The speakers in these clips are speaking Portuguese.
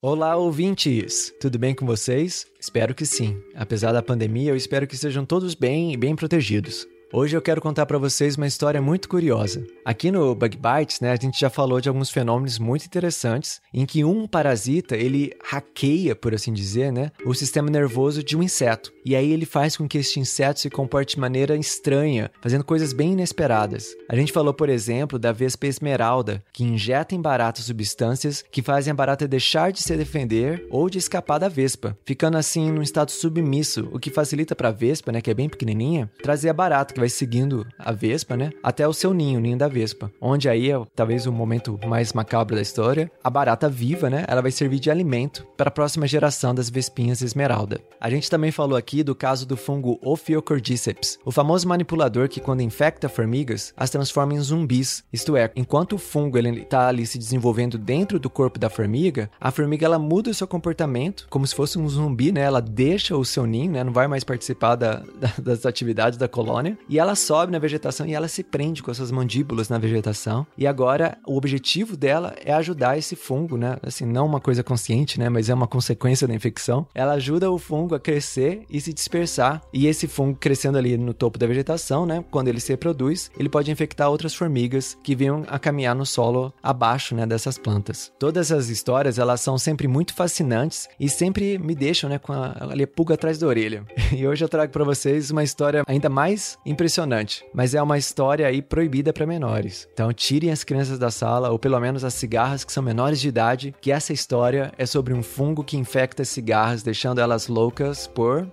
Olá, ouvintes! Tudo bem com vocês? Espero que sim. Apesar da pandemia, eu espero que estejam todos bem e bem protegidos. Hoje eu quero contar para vocês uma história muito curiosa. Aqui no Bug Bites, né, a gente já falou de alguns fenômenos muito interessantes em que um parasita, ele hackeia, por assim dizer, né, o sistema nervoso de um inseto. E aí ele faz com que este inseto se comporte de maneira estranha, fazendo coisas bem inesperadas. A gente falou, por exemplo, da vespa esmeralda, que injeta em barata substâncias que fazem a barata deixar de se defender ou de escapar da vespa, ficando assim num estado submisso, o que facilita para a vespa, né, que é bem pequenininha, trazer a barata que vai seguindo a vespa, né, até o seu ninho, o ninho da vespa, onde aí é talvez o momento mais macabro da história, a barata viva, né, ela vai servir de alimento para a próxima geração das vespinhas esmeralda. A gente também falou aqui do caso do fungo Ophiocordyceps, o famoso manipulador que, quando infecta formigas, as transforma em zumbis. Isto é, enquanto o fungo está ali se desenvolvendo dentro do corpo da formiga, a formiga ela muda o seu comportamento, como se fosse um zumbi, né? Ela deixa o seu ninho, né? Não vai mais participar da, da, das atividades da colônia, e ela sobe na vegetação e ela se prende com as suas mandíbulas na vegetação. E agora o objetivo dela é ajudar esse fungo, né? Assim, não uma coisa consciente, né? Mas é uma consequência da infecção. Ela ajuda o fungo a crescer e se dispersar e esse fungo crescendo ali no topo da vegetação, né? Quando ele se reproduz, ele pode infectar outras formigas que venham a caminhar no solo abaixo, né, dessas plantas. Todas essas histórias, elas são sempre muito fascinantes e sempre me deixam, né, com a, a pulga atrás da orelha. E hoje eu trago para vocês uma história ainda mais impressionante, mas é uma história aí proibida para menores. Então tirem as crianças da sala ou pelo menos as cigarras que são menores de idade, que essa história é sobre um fungo que infecta as cigarras, deixando elas loucas por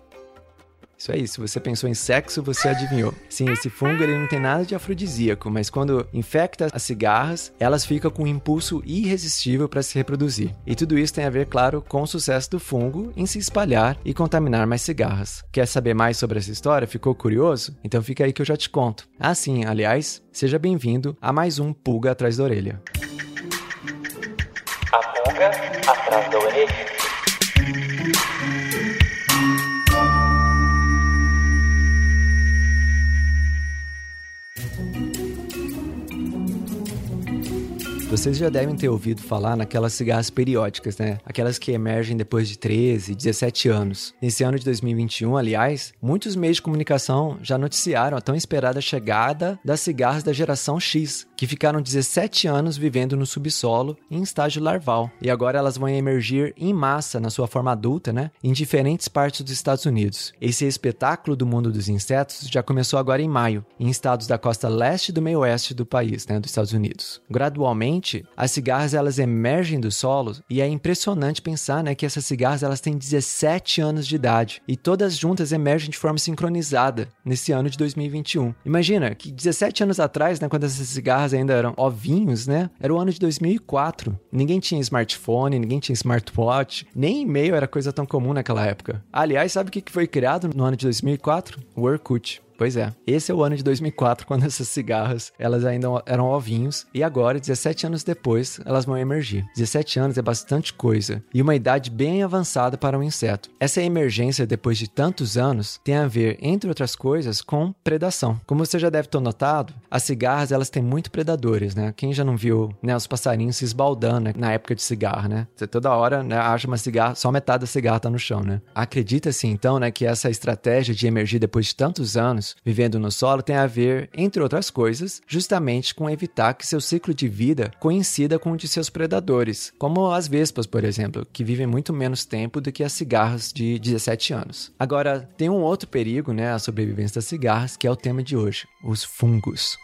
isso aí, se você pensou em sexo, você adivinhou. Sim, esse fungo ele não tem nada de afrodisíaco, mas quando infecta as cigarras, elas ficam com um impulso irresistível para se reproduzir. E tudo isso tem a ver, claro, com o sucesso do fungo em se espalhar e contaminar mais cigarras. Quer saber mais sobre essa história? Ficou curioso? Então fica aí que eu já te conto. Ah, sim, aliás, seja bem-vindo a mais um Pulga Atrás da Orelha. A pulga atrás da orelha. Vocês já devem ter ouvido falar naquelas cigarras periódicas, né? Aquelas que emergem depois de 13, 17 anos. Nesse ano de 2021, aliás, muitos meios de comunicação já noticiaram a tão esperada chegada das cigarras da geração X, que ficaram 17 anos vivendo no subsolo em estágio larval. E agora elas vão emergir em massa na sua forma adulta, né? Em diferentes partes dos Estados Unidos. Esse espetáculo do mundo dos insetos já começou agora em maio, em estados da costa leste e do meio oeste do país, né? Dos Estados Unidos. Gradualmente, as cigarras elas emergem do solo e é impressionante pensar né, que essas cigarras elas têm 17 anos de idade e todas juntas emergem de forma sincronizada nesse ano de 2021. Imagina que 17 anos atrás, né, quando essas cigarras ainda eram ovinhos, né, era o ano de 2004. Ninguém tinha smartphone, ninguém tinha smartwatch, nem e-mail era coisa tão comum naquela época. Aliás, sabe o que foi criado no ano de 2004? O Orkut. Pois é. Esse é o ano de 2004, quando essas cigarras, elas ainda eram ovinhos. E agora, 17 anos depois, elas vão emergir. 17 anos é bastante coisa. E uma idade bem avançada para um inseto. Essa emergência, depois de tantos anos, tem a ver, entre outras coisas, com predação. Como você já deve ter notado, as cigarras, elas têm muito predadores, né? Quem já não viu, né, os passarinhos se esbaldando né, na época de cigarra, né? Você toda hora, né, acha uma cigarra, só metade da cigarra tá no chão, né? Acredita-se, então, né, que essa estratégia de emergir depois de tantos anos anos vivendo no solo tem a ver, entre outras coisas, justamente com evitar que seu ciclo de vida coincida com o de seus predadores, como as vespas, por exemplo, que vivem muito menos tempo do que as cigarras de 17 anos. Agora, tem um outro perigo, né, a sobrevivência das cigarras, que é o tema de hoje, os fungos.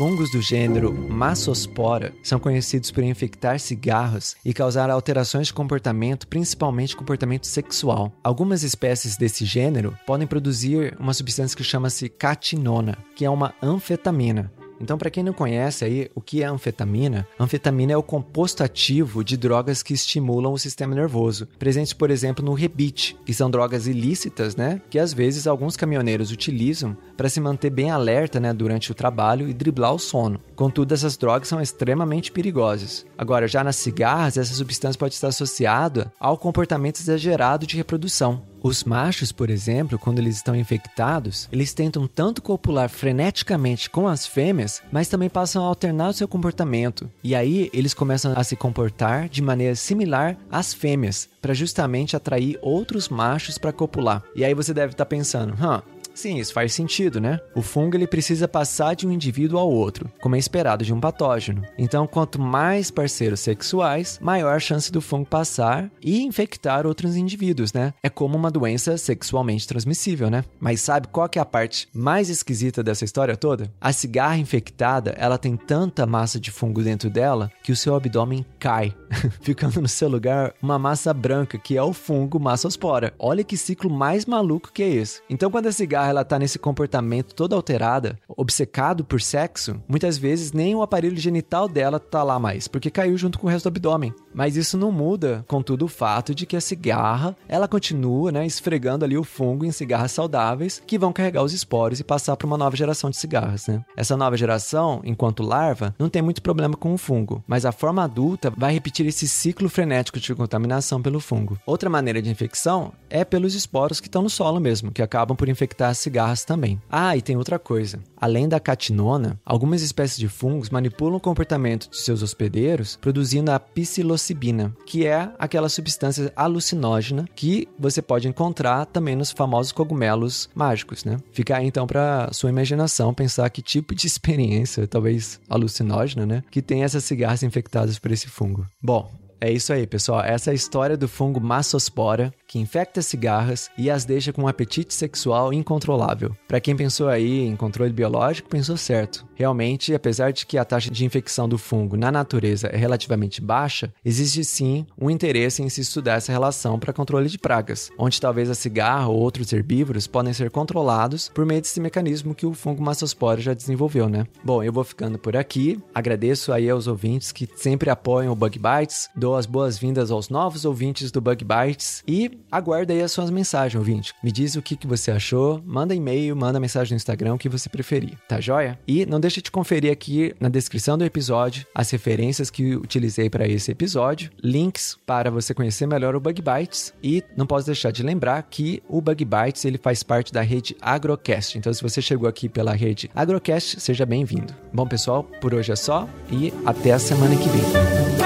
Fungos do gênero Massospora são conhecidos por infectar cigarros e causar alterações de comportamento, principalmente comportamento sexual. Algumas espécies desse gênero podem produzir uma substância que chama-se catinona, que é uma anfetamina, então, para quem não conhece aí o que é anfetamina, anfetamina é o composto ativo de drogas que estimulam o sistema nervoso, presentes, por exemplo, no rebite, que são drogas ilícitas, né, que às vezes alguns caminhoneiros utilizam para se manter bem alerta, né, durante o trabalho e driblar o sono. Contudo, essas drogas são extremamente perigosas. Agora, já nas cigarras, essa substância pode estar associada ao comportamento exagerado de reprodução. Os machos, por exemplo, quando eles estão infectados, eles tentam tanto copular freneticamente com as fêmeas, mas também passam a alternar o seu comportamento. E aí eles começam a se comportar de maneira similar às fêmeas, para justamente atrair outros machos para copular. E aí você deve estar tá pensando, hã, Sim, isso faz sentido, né? O fungo ele precisa passar de um indivíduo ao outro, como é esperado de um patógeno. Então, quanto mais parceiros sexuais, maior a chance do fungo passar e infectar outros indivíduos, né? É como uma doença sexualmente transmissível, né? Mas sabe qual que é a parte mais esquisita dessa história toda? A cigarra infectada, ela tem tanta massa de fungo dentro dela que o seu abdômen cai, ficando no seu lugar uma massa branca, que é o fungo massospora. Olha que ciclo mais maluco que é esse. Então, quando a cigarra ela tá nesse comportamento todo alterada, obcecado por sexo, muitas vezes nem o aparelho genital dela tá lá mais, porque caiu junto com o resto do abdômen. Mas isso não muda, contudo, o fato de que a cigarra, ela continua, né, esfregando ali o fungo em cigarras saudáveis que vão carregar os esporos e passar para uma nova geração de cigarras, né? Essa nova geração, enquanto larva, não tem muito problema com o fungo, mas a forma adulta vai repetir esse ciclo frenético de contaminação pelo fungo. Outra maneira de infecção é pelos esporos que estão no solo mesmo, que acabam por infectar cigarras também. Ah, e tem outra coisa. Além da catinona, algumas espécies de fungos manipulam o comportamento de seus hospedeiros, produzindo a psilocibina, que é aquela substância alucinógena que você pode encontrar também nos famosos cogumelos mágicos, né? Fica aí então para sua imaginação pensar que tipo de experiência, talvez alucinógena, né, que tem essas cigarras infectadas por esse fungo. Bom, é isso aí, pessoal. Essa é a história do fungo Massospora, que infecta cigarras e as deixa com um apetite sexual incontrolável. Para quem pensou aí em controle biológico, pensou certo. Realmente, apesar de que a taxa de infecção do fungo na natureza é relativamente baixa, existe sim um interesse em se estudar essa relação para controle de pragas, onde talvez a cigarra ou outros herbívoros podem ser controlados por meio desse mecanismo que o fungo Massospora já desenvolveu, né? Bom, eu vou ficando por aqui. Agradeço aí aos ouvintes que sempre apoiam o Bug Bites. Dou as boas-vindas aos novos ouvintes do Bug Bites e aguarda aí as suas mensagens, ouvinte. Me diz o que, que você achou, manda e-mail, manda mensagem no Instagram, o que você preferir, tá joia? E não deixe de conferir aqui na descrição do episódio as referências que utilizei para esse episódio, links para você conhecer melhor o Bug Bites e não posso deixar de lembrar que o Bug Bites ele faz parte da rede Agrocast. Então se você chegou aqui pela rede Agrocast, seja bem-vindo. Bom, pessoal, por hoje é só e até a semana que vem.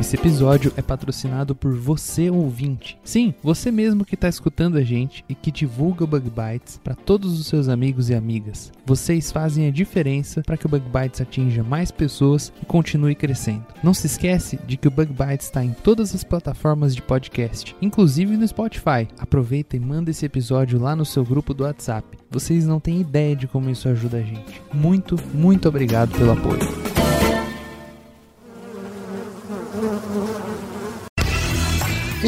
Esse episódio é patrocinado por você ouvinte. Sim, você mesmo que está escutando a gente e que divulga o Bug Bites para todos os seus amigos e amigas. Vocês fazem a diferença para que o Bug Bites atinja mais pessoas e continue crescendo. Não se esquece de que o Bug Bites está em todas as plataformas de podcast, inclusive no Spotify. Aproveita e manda esse episódio lá no seu grupo do WhatsApp. Vocês não têm ideia de como isso ajuda a gente. Muito, muito obrigado pelo apoio.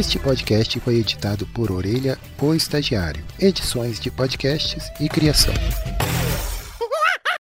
Este podcast foi editado por Orelha, o Estagiário. Edições de podcasts e criação.